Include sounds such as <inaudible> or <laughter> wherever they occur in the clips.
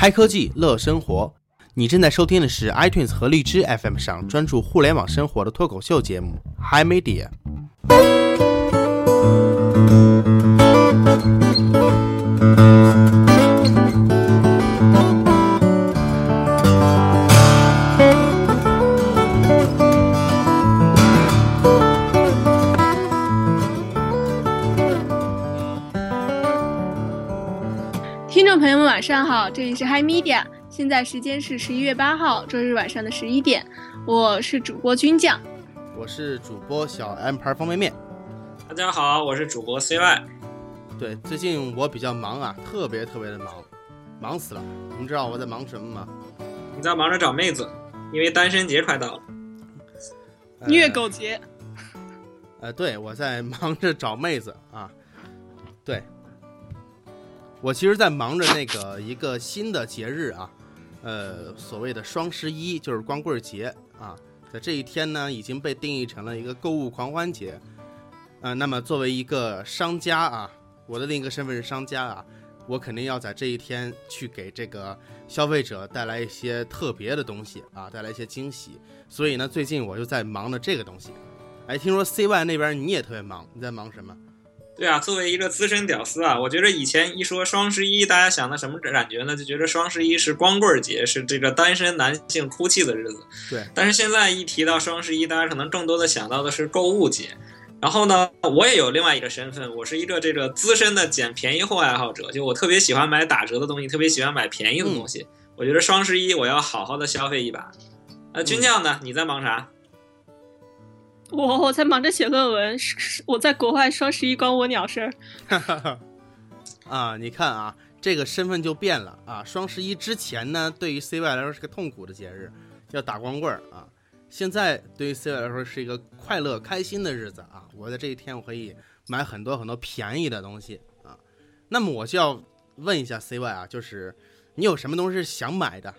嗨科技乐生活，你正在收听的是 iTunes 和荔枝 FM 上专注互联网生活的脱口秀节目 Hi Media。晚上好，这里是 Hi Media，现在时间是十一月八号周日晚上的十一点，我是主播军将。我是主播小 M 牌方便面。大家好，我是主播 CY。对，最近我比较忙啊，特别特别的忙，忙死了。你们知道我在忙什么吗？你在忙着找妹子，因为单身节快到了。呃虐狗节，呃，对，我在忙着找妹子啊。对，我其实，在忙着那个一个新的节日啊，呃，所谓的双十一，就是光棍节啊。在这一天呢，已经被定义成了一个购物狂欢节。呃，那么作为一个商家啊，我的另一个身份是商家啊，我肯定要在这一天去给这个消费者带来一些特别的东西啊，带来一些惊喜。所以呢，最近我就在忙着这个东西。哎，听说 CY 那边你也特别忙，你在忙什么？对啊，作为一个资深屌丝啊，我觉得以前一说双十一，大家想的什么感觉呢？就觉得双十一是光棍节，是这个单身男性哭泣的日子。对，但是现在一提到双十一，大家可能更多的想到的是购物节。然后呢，我也有另外一个身份，我是一个这个资深的捡便宜货爱好者，就我特别喜欢买打折的东西，特别喜欢买便宜的东西。我觉得双十一我要好好的消费一把。呃，军将呢？你在忙啥？我我在忙着写论文，是是我在国外双十一关我鸟事儿。<laughs> 啊，你看啊，这个身份就变了啊。双十一之前呢，对于 CY 来说是个痛苦的节日，要打光棍儿啊。现在对于 CY 来说是一个快乐开心的日子啊。我在这一天我可以买很多很多便宜的东西啊。那么我就要问一下 CY 啊，就是你有什么东西想买的？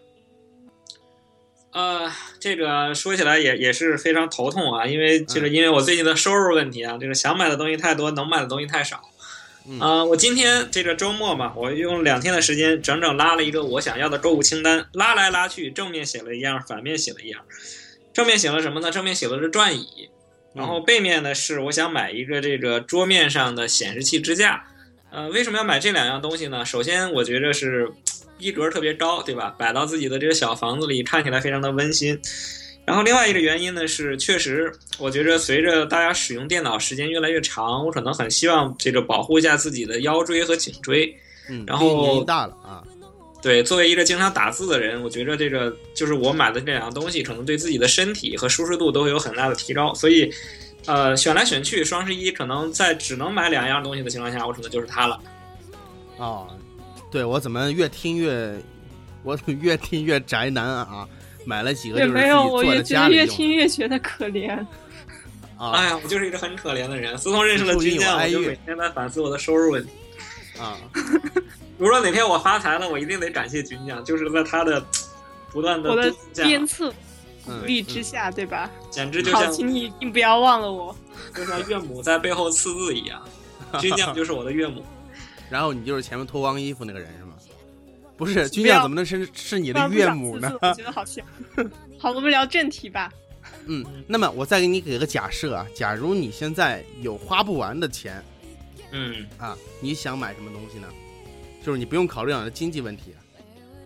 呃，这个说起来也也是非常头痛啊，因为这个因为我最近的收入问题啊，这个想买的东西太多，能买的东西太少。嗯啊、我今天这个周末嘛，我用两天的时间整整拉了一个我想要的购物清单，拉来拉去，正面写了一样，反面写了一样。正面写了什么呢？正面写的是转椅，然后背面呢是我想买一个这个桌面上的显示器支架。呃，为什么要买这两样东西呢？首先，我觉着是逼格特别高，对吧？摆到自己的这个小房子里，看起来非常的温馨。然后另外一个原因呢是，确实我觉着随着大家使用电脑时间越来越长，我可能很希望这个保护一下自己的腰椎和颈椎。嗯，然后年纪大了啊。对，作为一个经常打字的人，我觉着这个就是我买的这两样东西，可能对自己的身体和舒适度都会有很大的提高。所以，呃，选来选去，双十一可能在只能买两样东西的情况下，我可能就是它了。哦，对我怎么越听越，我怎 <laughs> 么越听越宅男啊？买了几个就是自己也没有，我越觉得越家里用听越觉得可怜。啊哎呀，我就是一个很可怜的人。自从认识了树荫军将，我就有哀乐每天在反思我的收入问题。啊！<laughs> 如果哪天我发财了，我一定得感谢军将，就是在他的不断的鞭策嗯鼓励之下，对吧？简直就，像请你一定不要忘了我。就像岳母在背后刺字一样。<laughs> 军将就是我的岳母。然后你就是前面脱光衣服那个人是吗？不是，不要军将怎么能是是你的岳母呢？我觉得好笑。好，我们聊正题吧。嗯，那么我再给你给个假设啊，假如你现在有花不完的钱嗯，啊，你想买什么东西呢？就是你不用考虑你的经济问题啊。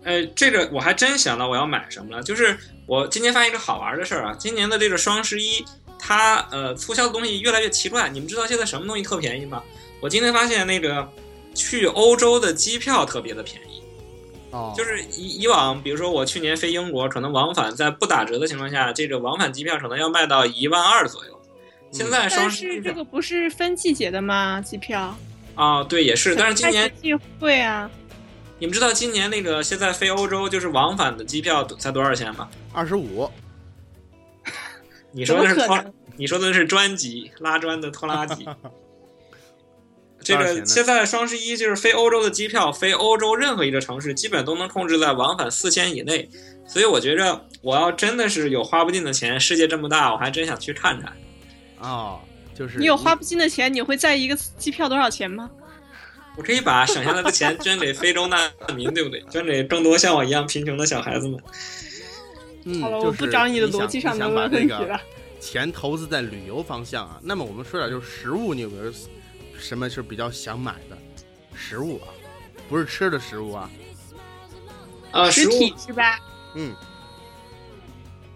呃，这个我还真想到我要买什么了。就是我今年发现一个好玩的事儿啊，今年的这个双十一，它呃促销的东西越来越奇怪。你们知道现在什么东西特便宜吗？我今天发现那个去欧洲的机票特别的便宜。哦，就是以以往，比如说我去年飞英国，可能往返在不打折的情况下，这个往返机票可能要卖到一万二左右。现在双十一是这个不是分季节的吗？机票？啊，对，也是。但是今年季会啊，你们知道今年那个现在飞欧洲就是往返的机票才多少钱吗？二十五，你说的是拖你说的是专机，拉砖的拖拉机。<laughs> 这个现在双十一就是飞欧洲的机票，飞欧洲任何一个城市，基本都能控制在往返四千以内。所以我觉着，我要真的是有花不尽的钱，世界这么大，我还真想去看看。哦，就是你有花不尽的钱，你会在意一个机票多少钱吗？我可以把省下来的钱捐给非洲难民，对不对？捐给更多像我一样贫穷的小孩子们。嗯，好了，就是我不找你的逻辑上的问题了。<laughs> 钱投资在旅游方向啊。那么我们说点就是食物，你有没有什么是比较想买的食物啊？不是吃的食物啊。呃，实食物体是吧？嗯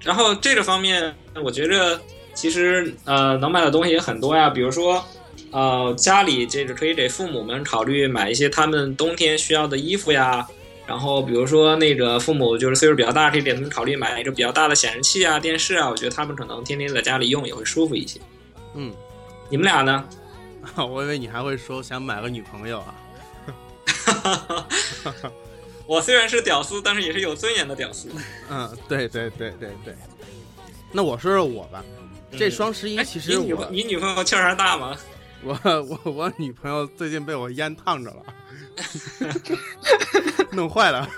然后这个方面，我觉着其实呃能买的东西也很多呀，比如说呃家里这个可以给父母们考虑买一些他们冬天需要的衣服呀。然后比如说那个父母就是岁数比较大，可以给他们考虑买一个比较大的显示器啊、电视啊，我觉得他们可能天天在家里用也会舒服一些。嗯，你们俩呢？<laughs> 我以为你还会说想买个女朋友啊。<laughs> 我虽然是屌丝，但是也是有尊严的屌丝。嗯，对对对对对。那我说说我吧，这双十一哎其实你女我你女朋友气儿还大吗？<laughs> 我我我女朋友最近被我烟烫着了，弄坏了，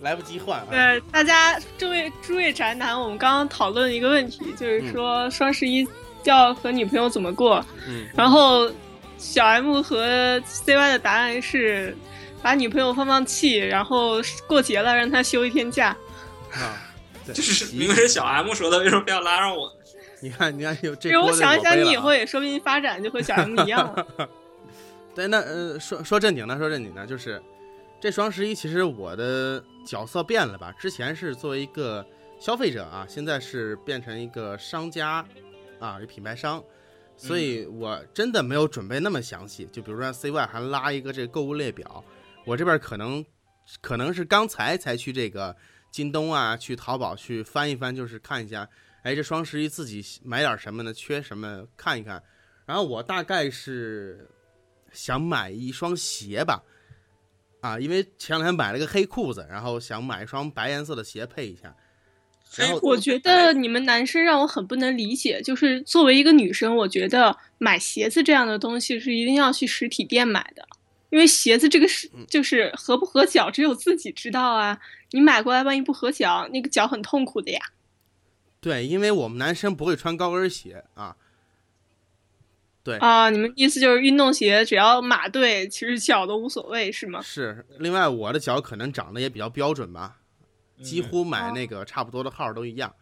来不及换啊。对，大家诸位诸位宅男，我们刚刚讨论一个问题，就是说双十一要和女朋友怎么过。嗯，然后小 M 和 CY 的答案是把女朋友放放气，然后过节了让她休一天假。啊，对，就是明明是小 M 说的，为什么非要拉上我？你看，你看，有这因为我想一想，你以后也说不定发展就和小 M 一样了。<laughs> 对，那呃，说说正经的，说正经的，就是这双十一，其实我的角色变了吧？之前是作为一个消费者啊，现在是变成一个商家啊，一品牌商，所以我真的没有准备那么详细。就比如说 CY 还拉一个这个购物列表，我这边可能可能是刚才才去这个京东啊，去淘宝去翻一翻，就是看一下，哎，这双十一自己买点什么呢？缺什么看一看。然后我大概是想买一双鞋吧，啊，因为前两天买了个黑裤子，然后想买一双白颜色的鞋配一下。然后我觉得你们男生让我很不能理解，就是作为一个女生，我觉得买鞋子这样的东西是一定要去实体店买的，因为鞋子这个是就是合不合脚，只有自己知道啊。你买过来万一不合脚，那个脚很痛苦的呀。对，因为我们男生不会穿高跟鞋啊。对啊，你们意思就是运动鞋只要码对，其实脚都无所谓是吗？是，另外我的脚可能长得也比较标准吧，几乎买那个差不多的号都一样。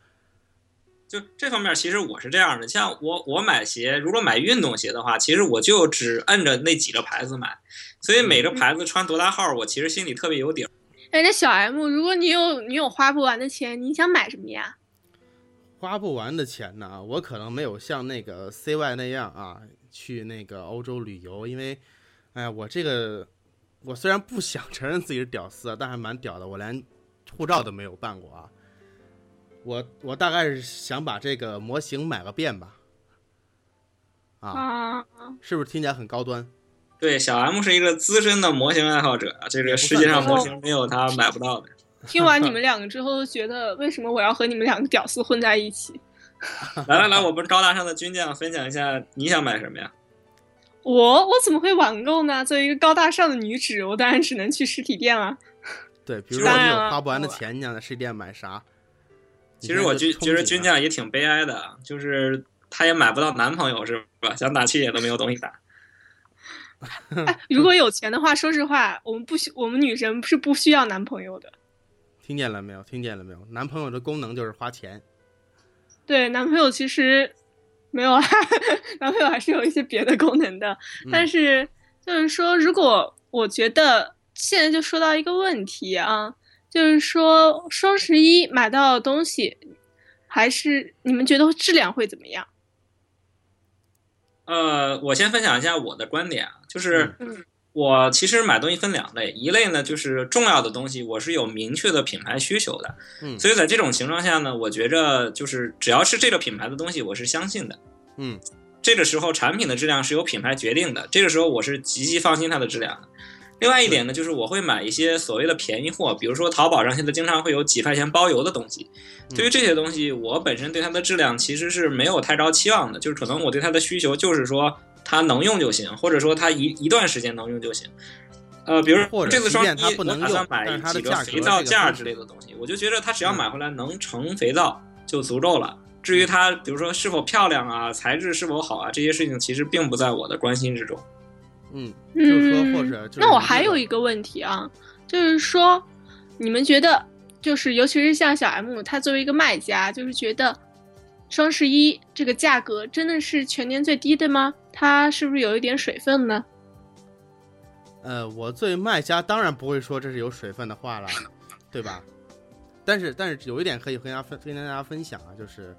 就这方面，其实我是这样的，像我我买鞋，如果买运动鞋的话，其实我就只摁着那几个牌子买，所以每个牌子穿多大号，我其实心里特别有底儿。哎，那小 M，如果你有你有花不完的钱，你想买什么呀？花不完的钱呢，我可能没有像那个 CY 那样啊，去那个欧洲旅游，因为，哎呀，我这个我虽然不想承认自己是屌丝啊，但还蛮屌的，我连护照都没有办过啊。我我大概是想把这个模型买个遍吧，啊，啊，是不是听起来很高端？对，小 M 是一个资深的模型爱好者，这个世界上模型没有他买不到的。<laughs> 听完你们两个之后，觉得为什么我要和你们两个屌丝混在一起？<laughs> 来来来，我们高大上的军将分享一下你想买什么呀？我我怎么会网购呢？作为一个高大上的女子，我当然只能去实体店了。对，比如说你有花不完的钱，你想在实体店买啥？其实我觉觉得军啊将也挺悲哀的，啊就是他也买不到男朋友，是吧？想打气也都没有东西打。<laughs> 哎，如果有钱的话，说实话，我们不需我们女生是不需要男朋友的。听见了没有？听见了没有？男朋友的功能就是花钱。对，男朋友其实没有啊，<laughs> 男朋友还是有一些别的功能的。嗯但是就是说，如果我觉得现在就说到一个问题啊，就是说双十一买到的东西，还是你们觉得质量会怎么样？呃，我先分享一下我的观点啊，就是嗯我其实买东西分两类，一类呢就是重要的东西，我是有明确的品牌需求的，嗯所以在这种情况下呢，我觉着就是只要是这个品牌的东西，我是相信的。嗯这个时候产品的质量是由品牌决定的，这个时候我是极其放心它的质量的。另外一点呢，就是我会买一些所谓的便宜货，比如说淘宝上现在经常会有几块钱包邮的东西。对于这些东西，我本身对它的质量其实是没有太高期望的，就是可能我对它的需求就是说它能用就行，或者说它一一段时间能用就行。呃，比如这次双一，我打算买几个肥皂架之类的东西，我就觉得它只要买回来能盛肥皂就足够了。至于它，比如说是否漂亮啊，材质是否好啊，这些事情其实并不在我的关心之中。嗯，就是说嗯或者就是那我还有一个问题啊，就是说，你们觉得，就是尤其是像小 M，他作为一个卖家，就是觉得双十一这个价格真的是全年最低的吗？它是不是有一点水分呢？呃，我作为卖家当然不会说这是有水分的话了，对吧？但是但是有一点可以跟大家分跟大家分享啊，就是，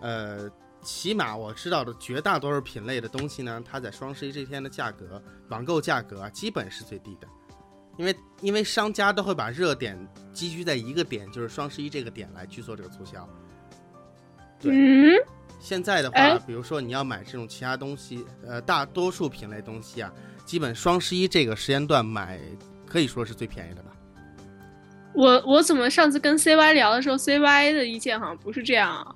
呃，起码我知道的绝大多数品类的东西呢，它在双十一这天的价格，网购价格啊，基本是最低的，因为因为商家都会把热点积聚在一个点，就是双十一这个点来去做这个促销。对嗯，现在的话哎，比如说你要买这种其他东西，呃，大多数品类东西啊，基本双十一这个时间段买，可以说是最便宜的吧。我我怎么上次跟 CY 聊的时候，CY 的意见好像不是这样啊？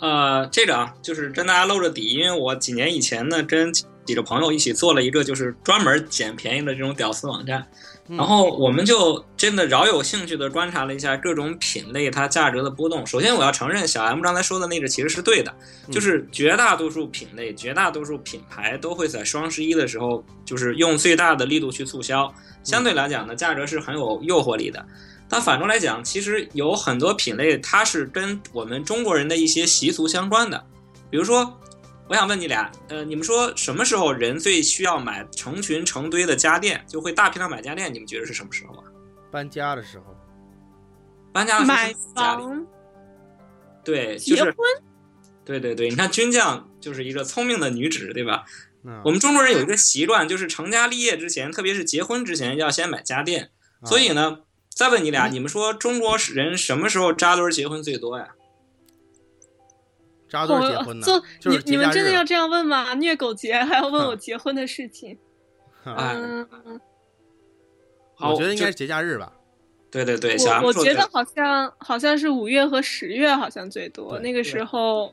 呃，这个啊，就是跟大家露着底，因为我几年以前呢，跟几个朋友一起做了一个就是专门捡便宜的这种屌丝网站，嗯然后我们就真的饶有兴趣的观察了一下各种品类它价格的波动。首先，我要承认小 M 刚才说的那个其实是对的，嗯就是绝大多数品类、绝大多数品牌都会在双十一的时候，就是用最大的力度去促销。相对来讲呢，价格是很有诱惑力的。但反过来讲，其实有很多品类它是跟我们中国人的一些习俗相关的，比如说。我想问你俩，呃，你们说什么时候人最需要买成群成堆的家电，就会大批量买家电？你们觉得是什么时候啊？搬家的时候，搬家的时候对，就是结婚，对对对，你看军将就是一个聪明的女子，对吧？嗯，我们中国人有一个习惯，就是成家立业之前，特别是结婚之前，要先买家电。啊所以呢，再问你俩，你们说中国人什么时候扎堆儿结婚最多呀？扎堆儿结婚呢，做就是你你们节假日真的要这样问吗？虐狗节还要问我结婚的事情？哎嗯，好我觉得应该是节假日吧。对对对，我我觉得好像好像是五月和十月好像最多，那个时候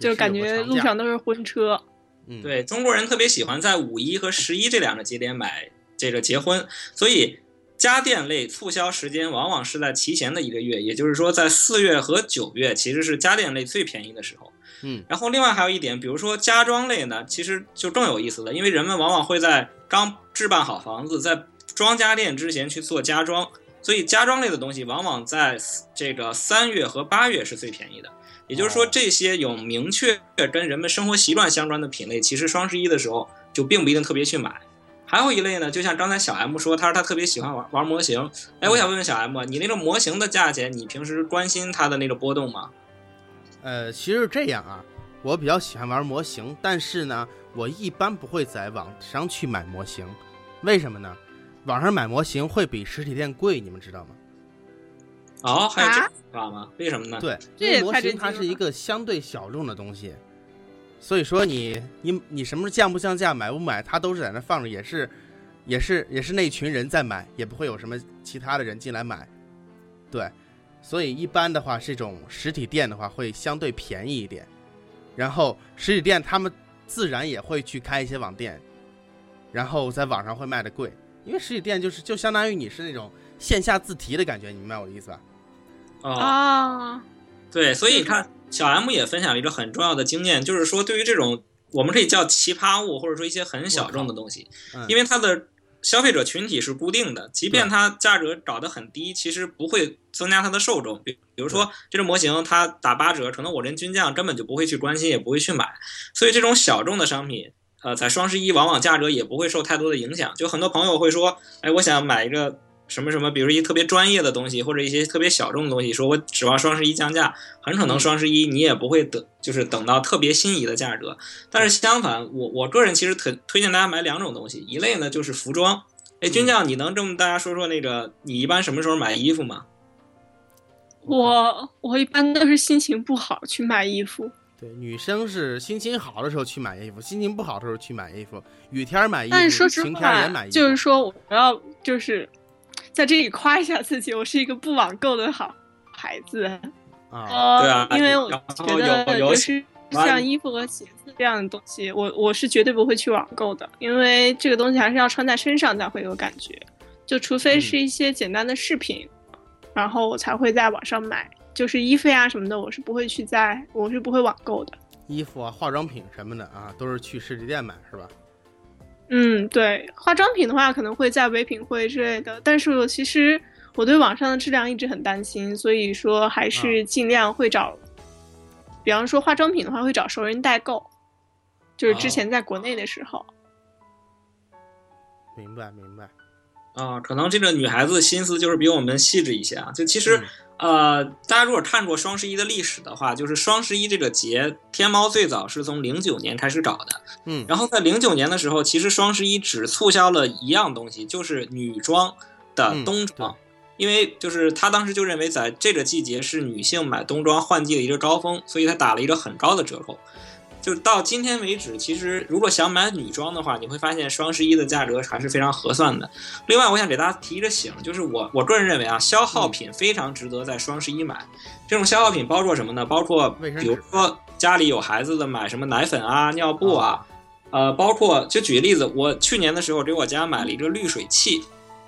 就感觉路上都是婚车。嗯，对中国人特别喜欢在五一和十一这两个节点买这个结婚，所以家电类促销时间往往是在提前的一个月，也就是说在四月和九月其实是家电类最便宜的时候。嗯然后另外还有一点，比如说家装类呢，其实就更有意思了，因为人们往往会在刚置办好房子，在装家电之前去做家装，所以家装类的东西往往在这个三月和八月是最便宜的。也就是说，哦这些有明确跟人们生活习惯相关的品类，其实双十一的时候就并不一定特别去买。还有一类呢，就像刚才小 M 说，他说他特别喜欢玩玩模型。哎，我想问问小 M，啊你那个模型的价钱，你平时关心它的那个波动吗？呃，其实是这样啊，我比较喜欢玩模型，但是呢，我一般不会在网上去买模型，为什么呢？网上买模型会比实体店贵，你们知道吗？哦，还有这啊种法吗？为什么呢？对，这也因为模型它是一个相对小众的东西，所以说你你你什么时候降不降价，买不买，它都是在那放着，也是也是也是那群人在买，也不会有什么其他的人进来买，对，所以一般的话，这种实体店的话会相对便宜一点，然后实体店他们自然也会去开一些网店，然后在网上会卖的贵，因为实体店就是就相当于你是那种线下自提的感觉，你明白我的意思吧？哦，啊，对，所以你看，小 M 也分享了一个很重要的经验，就是说，对于这种我们可以叫奇葩物，或者说一些很小众的东西，嗯，因为它的消费者群体是固定的，即便它价格搞得很低，其实不会增加它的受众。比比如说这个模型它打八折，可能我跟军将根本就不会去关心，也不会去买。所以这种小众的商品，呃，在双十一往往价格也不会受太多的影响。就很多朋友会说，哎，我想买一个。什么什么，比如一特别专业的东西，或者一些特别小众的东西，说我指望双十一降价，很可能双十一你也不会等，就是等到特别心仪的价格。但是相反，我我个人其实推推荐大家买两种东西，一类呢就是服装。哎，军将，你能这么大家说说那个你一般什么时候买衣服吗？我我一般都是心情不好去买衣服，对，女生是心情好的时候去买衣服，心情不好的时候去买衣服，雨天买衣服，但是说实晴天也话买衣，服。就是说我要就是在这里夸一下自己，我是一个不网购的好孩子。啊，呃，对啊因为我觉得有就是像衣服和鞋子这样的东西，我我是绝对不会去网购的，因为这个东西还是要穿在身上才会有感觉，就除非是一些简单的饰品，然后我才会在网上买。就是衣服呀什么的，我是不会去在，我是不会网购的。衣服啊、化妆品什么的啊，都是去实体店买是吧？嗯，对，化妆品的话可能会在唯品会之类的，但是我其实我对网上的质量一直很担心，所以说还是尽量会找，比方说化妆品的话会找熟人代购，就是之前在国内的时候。明白明白。啊，可能这个女孩子心思就是比我们细致一些啊。就其实，呃，大家如果看过双十一的历史的话，就是双十一这个节，天猫最早是从零九年开始搞的。嗯，然后在零九年的时候，其实双十一只促销了一样东西，就是女装的冬装，因为就是他当时就认为在这个季节是女性买冬装换季的一个高峰，所以他打了一个很高的折扣。就到今天为止，其实如果想买女装的话，你会发现双十一的价格还是非常合算的。另外，我想给大家提一个醒，就是我我个人认为啊，消耗品非常值得在双十一买。这种消耗品包括什么呢？包括比如说家里有孩子的买什么奶粉啊、尿布啊，呃，包括就举个例子，我去年的时候给我家买了一个滤水器，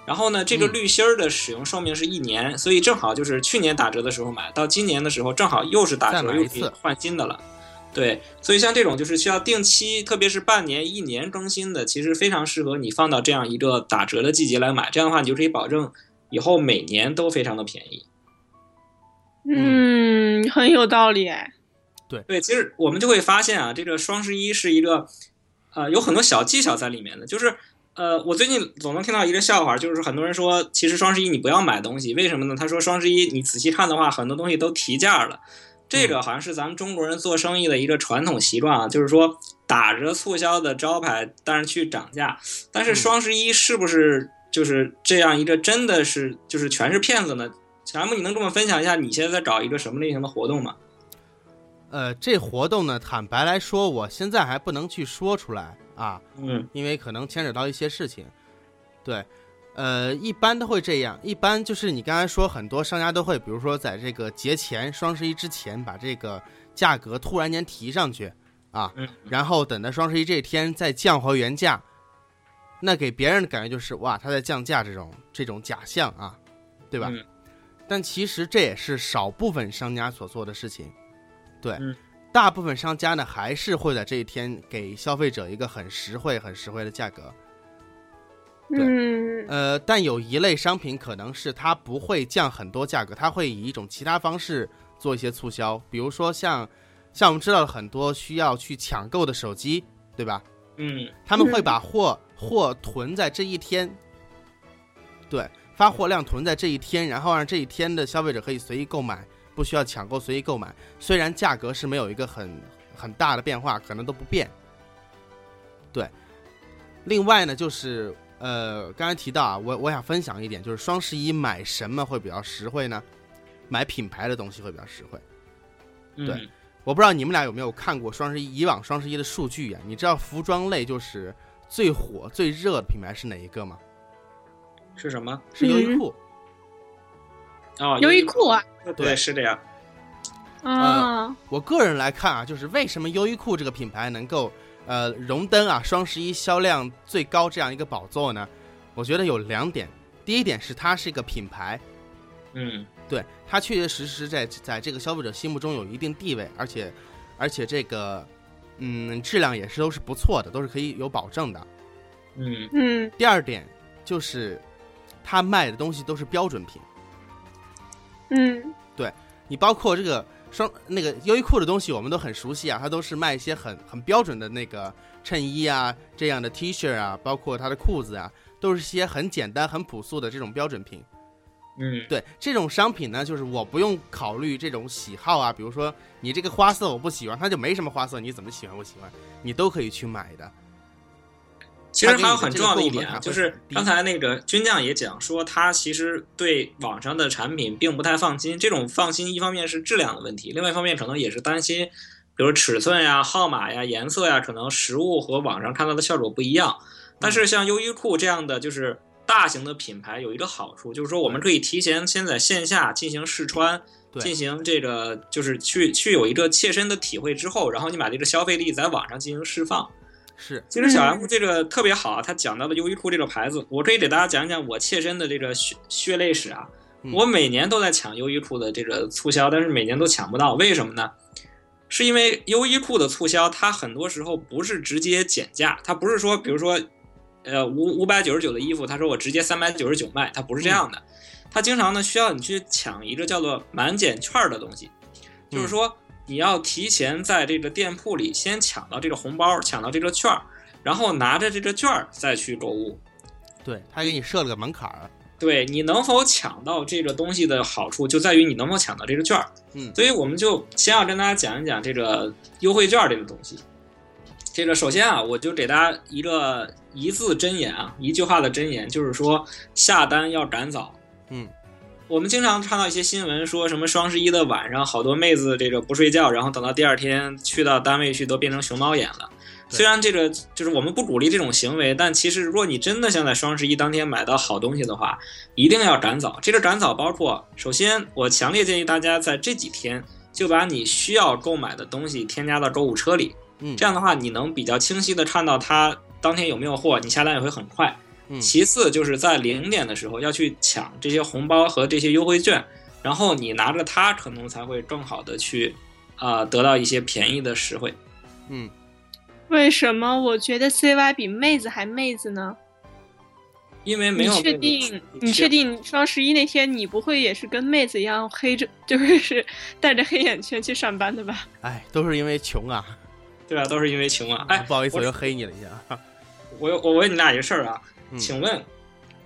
然后呢，这个滤芯儿的使用寿命是一年，所以正好就是去年打折的时候买到今年的时候正好又是打折，又可以换新的了。对，所以像这种就是需要定期，特别是半年、一年更新的，其实非常适合你放到这样一个打折的季节来买。这样的话，你就可以保证以后每年都非常的便宜。嗯，很有道理哎。对对，其实我们就会发现啊，这个双十一是一个，呃，有很多小技巧在里面的。就是呃，我最近总能听到一个笑话，就是很多人说，其实双十一你不要买东西，为什么呢？他说双十一你仔细看的话，很多东西都提价了。这个好像是咱们中国人做生意的一个传统习惯啊，就是说打着促销的招牌，但是去涨价。但是双十一是不是就是这样一个真的是就是全是骗子呢？小木，你能跟我们分享一下你现在在搞一个什么类型的活动吗？呃，这活动呢，坦白来说，我现在还不能去说出来啊，嗯，因为可能牵扯到一些事情，对。呃，一般都会这样。一般就是你刚才说，很多商家都会，比如说在这个节前、双十一之前，把这个价格突然间提上去，啊，然后等到双十一这一天再降回原价，那给别人的感觉就是哇，他在降价，这种这种假象啊，对吧？但其实这也是少部分商家所做的事情，对，大部分商家呢还是会在这一天给消费者一个很实惠、很实惠的价格。嗯，呃，但有一类商品可能是它不会降很多价格，它会以一种其他方式做一些促销，比如说像，像我们知道很多需要去抢购的手机，对吧？嗯，他们会把货货囤在这一天，对，发货量囤在这一天，然后让这一天的消费者可以随意购买，不需要抢购，随意购买。虽然价格是没有一个很很大的变化，可能都不变。对，另外呢，就是。呃，刚才提到啊，我我想分享一点，就是双十一买什么会比较实惠呢？买品牌的东西会比较实惠。对，我不知道你们俩有没有看过双十一以往双十一的数据呀？你知道服装类就是最火最热的品牌是哪一个吗？是什么？是优衣库。哦，优衣库啊。对，是这样。啊，我个人来看啊，就是为什么优衣库这个品牌能够。呃，荣登啊双十一销量最高这样一个宝座呢，我觉得有两点。第一点是它是一个品牌，嗯，对，它确确实实在在这个消费者心目中有一定地位，而且而且这个嗯质量也是都是不错的，都是可以有保证的。嗯嗯。第二点就是它卖的东西都是标准品。嗯，对你包括这个。双那个优衣库的东西我们都很熟悉啊，它都是卖一些很很标准的那个衬衣啊，这样的 T 恤啊，包括它的裤子啊，都是些很简单、很朴素的这种标准品。嗯，对，这种商品呢，就是我不用考虑这种喜好啊，比如说你这个花色我不喜欢，它就没什么花色，你怎么喜欢不喜欢，你都可以去买的。其实还有很重要的一点啊，就是刚才那个军将也讲说，他其实对网上的产品并不太放心。这种放心，一方面是质量的问题，另外一方面可能也是担心，比如尺寸呀、号码呀、颜色呀，可能实物和网上看到的效果不一样。但是像优衣库这样的就是大型的品牌，有一个好处，就是说我们可以提前先在线下进行试穿，进行这个就是去去有一个切身的体会之后，然后你把这个消费力在网上进行释放。是，其实小 M 这个特别好，他讲到了优衣库这个牌子，我可以给大家讲讲我切身的这个血血泪史啊。我每年都在抢优衣库的这个促销，但是每年都抢不到，为什么呢？是因为优衣库的促销，它很多时候不是直接减价，它不是说，比如说呃五五百九十九的衣服，他说我直接三百九十九卖，它不是这样的，它经常呢需要你去抢一个叫做满减券的东西，就是说你要提前在这个店铺里先抢到这个红包，抢到这个券儿，然后拿着这个券儿再去购物。对他给你设了个门槛儿，对你能否抢到这个东西的好处，就在于你能否抢到这个券儿。嗯所以我们就先要跟大家讲一讲这个优惠券这个东西。这个首先啊，我就给大家一个一字真言啊，一句话的真言，就是说下单要赶早。嗯，我们经常看到一些新闻，说什么双十一的晚上，好多妹子这个不睡觉，然后等到第二天去到单位去，都变成熊猫眼了。虽然这个就是我们不鼓励这种行为，但其实如果你真的想在双十一当天买到好东西的话，一定要赶早。这个赶早包括，首先我强烈建议大家在这几天就把你需要购买的东西添加到购物车里，嗯，这样的话你能比较清晰的看到它当天有没有货，你下单也会很快。嗯其次就是在零点的时候要去抢这些红包和这些优惠券，然后你拿着它，可能才会更好的去啊、得到一些便宜的实惠。嗯，为什么我觉得 CY 比妹子还妹子呢？因为没有你确定？你确定双十一那天你不会也是跟妹子一样黑着，就是是戴着黑眼圈去上班的吧？哎，都是因为穷啊。对啊，都是因为穷啊。哎，不好意思，我我又黑你了一下。我我问你俩一个事儿啊，嗯请问，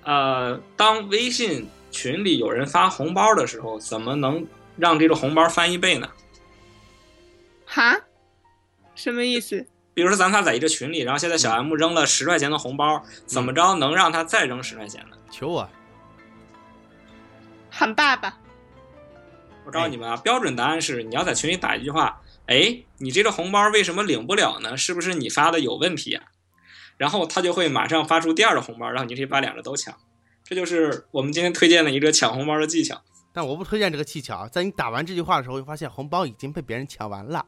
呃，当微信群里有人发红包的时候，怎么能让这个红包翻一倍呢？哈？什么意思？比如说咱仨在一个群里，然后现在小 M 扔了十块钱的红包，怎么着能让他再扔十块钱呢？求我，喊爸爸。我告诉你们啊，标准答案是你要在群里打一句话，哎，你这个红包为什么领不了呢？是不是你发的有问题啊？然后他就会马上发出第二个红包，然后你就可以把两个都抢。这就是我们今天推荐的一个抢红包的技巧。但我不推荐这个技巧。在你打完这句话的时候，会发现红包已经被别人抢完了。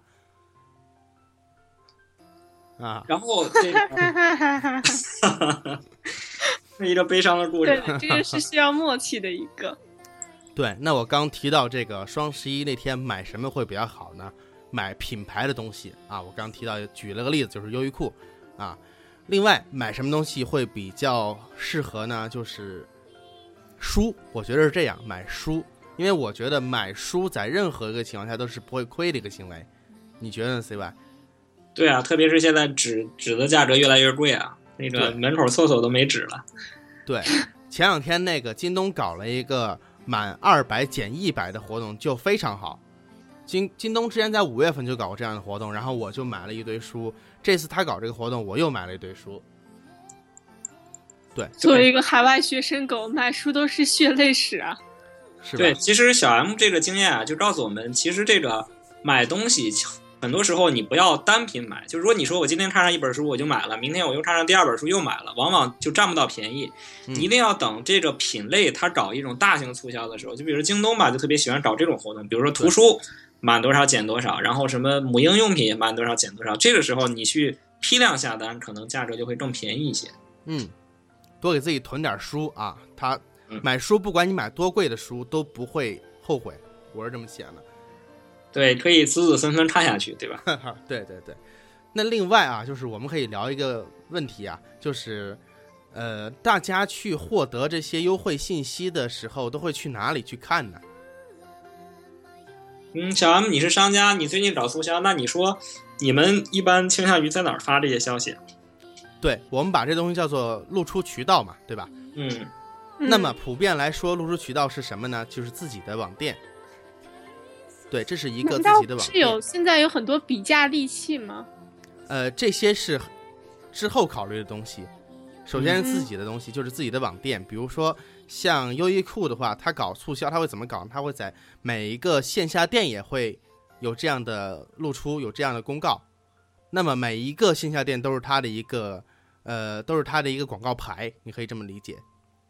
啊，然后这个哈哈哈哈哈！是一个悲伤的故事。对，这个是需要默契的一个。<laughs> 对，那我刚提到这个双十一那天买什么会比较好呢？买品牌的东西啊，我刚提到举了个例子，就是优衣库啊。另外，买什么东西会比较适合呢？就是书，我觉得是这样，买书，因为我觉得买书在任何一个情况下都是不会亏的一个行为。你觉得呢，CY？对啊，特别是现在纸纸的价格越来越贵啊，那个门口厕所都没纸了。对，前两天那个京东搞了一个满二百减一百的活动，就非常好。京京东之前在五月份就搞过这样的活动，然后我就买了一堆书。这次他搞这个活动，我又买了一堆书。对，作为一个海外学生狗，买书都是血泪史啊。是吧？对，其实小 M 这个经验啊，就告诉我们，其实这个买东西很多时候你不要单品买，就是说你说我今天看上一本书我就买了，明天我又看上第二本书又买了，往往就占不到便宜。一定要等这个品类它搞一种大型促销的时候，就比如京东吧，就特别喜欢搞这种活动，比如说图书满多少减多少，然后什么母婴用品满多少减多少，这个时候你去批量下单，可能价格就会更便宜一些。嗯，多给自己囤点书啊。他嗯买书，不管你买多贵的书，都不会后悔。我是这么想的。对，可以子子孙孙看下去，对吧？<laughs> 对对对。那另外啊，就是我们可以聊一个问题啊，就是，呃，大家去获得这些优惠信息的时候，都会去哪里去看呢？嗯，小 M，你是商家，你最近找促销，那你说你们一般倾向于在哪儿发这些消息啊？对我们把这东西叫做露出渠道嘛，对吧？嗯，那么普遍来说，露出渠道是什么呢？就是自己的网店。对，这是一个自己的网店。是有现在有很多比价利器吗？呃，这些是之后考虑的东西。首先是自己的东西，就是自己的网店。比如说像优衣库的话，它搞促销，它会怎么搞？它会在每一个线下店也会有这样的露出，有这样的公告。那么每一个线下店都是它的一个，呃，都是它的一个广告牌，你可以这么理解。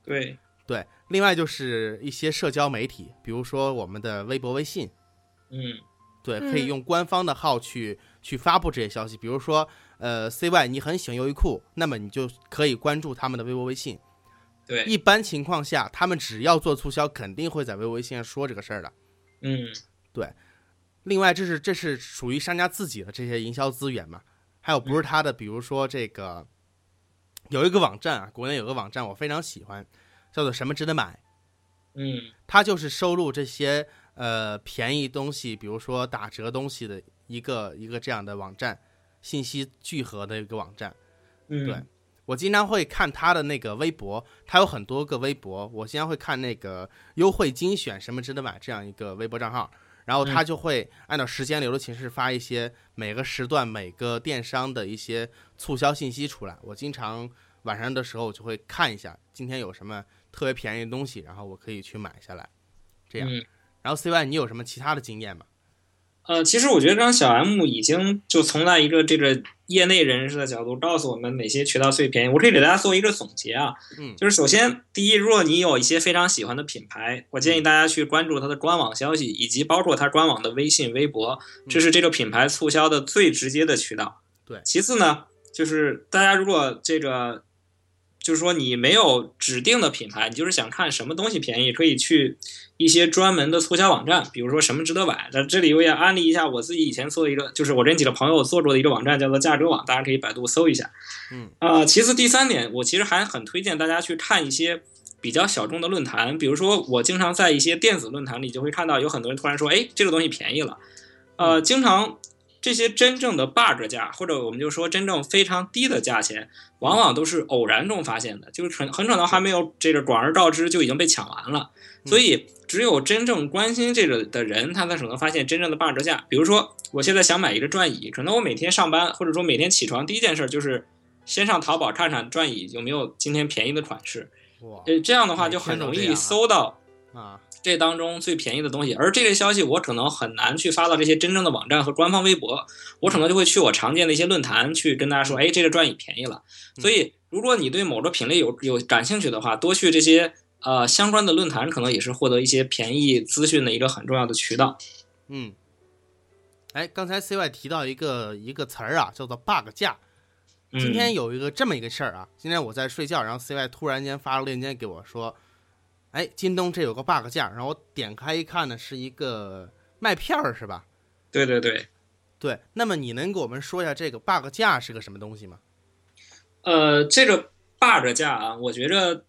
对，对，另外就是一些社交媒体，比如说我们的微博、微信，嗯，对，嗯可以用官方的号去去发布这些消息。比如说，呃，CY 你很喜欢优衣库，那么你就可以关注他们的微博、微信。对，一般情况下，他们只要做促销，肯定会在微博、微信上说这个事儿的。嗯，对另外，这是这是属于商家自己的这些营销资源嘛？还有不是他的，比如说这个有一个网站啊，国内有个网站我非常喜欢，叫做什么值得买，嗯它就是收录这些呃便宜东西，比如说打折东西的一个一个这样的网站，信息聚合的一个网站。嗯，对我经常会看他的那个微博，他有很多个微博，我经常会看那个优惠精选什么值得买这样一个微博账号，然后他就会按照时间流的形式发一些每个时段每个电商的一些促销信息出来。我经常晚上的时候就会看一下今天有什么特别便宜的东西，然后我可以去买下来。这样，嗯然后 CY 你有什么其他的经验吗？呃，其实我觉得刚小 M 已经就从在一个这个业内人士的角度告诉我们哪些渠道最便宜。我可以给大家做一个总结啊，嗯就是首先第一，如果你有一些非常喜欢的品牌，我建议大家去关注它的官网消息，以及包括它官网的微信、微博，这是这个品牌促销的最直接的渠道。对其次呢，就是大家如果这个。就是说，你没有指定的品牌，你就是想看什么东西便宜，可以去一些专门的促销网站，比如说什么值得买。在这里我也安利一下我自己以前做的一个，就是我跟几个朋友做过的一个网站，叫做价格网，大家可以百度搜一下。嗯，呃，其次第三点，我其实还很推荐大家去看一些比较小众的论坛，比如说我经常在一些电子论坛里就会看到有很多人突然说，哎，这个东西便宜了。呃，经常这些真正的 bug 价，或者我们就说真正非常低的价钱，往往都是偶然中发现的，就是很很可能还没有这个广而告之就已经被抢完了。所以，只有真正关心这个的人，他才可能发现真正的 bug 价。比如说，我现在想买一个转椅，可能我每天上班，或者说每天起床第一件事就是先上淘宝看看转椅有没有今天便宜的款式。哇呃，这样的话就很容易搜到啊，这当中最便宜的东西。而这类消息我可能很难去发到这些真正的网站和官方微博，我可能就会去我常见的一些论坛去跟大家说，哎，这个转椅便宜了。所以，如果你对某个品类有有感兴趣的话，多去这些呃相关的论坛，可能也是获得一些便宜资讯的一个很重要的渠道。嗯，哎，刚才 CY 提到一个一个词儿啊，叫做 bug 价。嗯今天有一个这么一个事儿啊，今天我在睡觉，然后 CY 突然间发了链接给我说，哎，京东这有个 bug 价，然后我点开一看呢，是一个麦片儿，是吧？对对对，对，那么你能给我们说一下这个 bug 价是个什么东西吗？呃，这个 bug 价啊，我觉着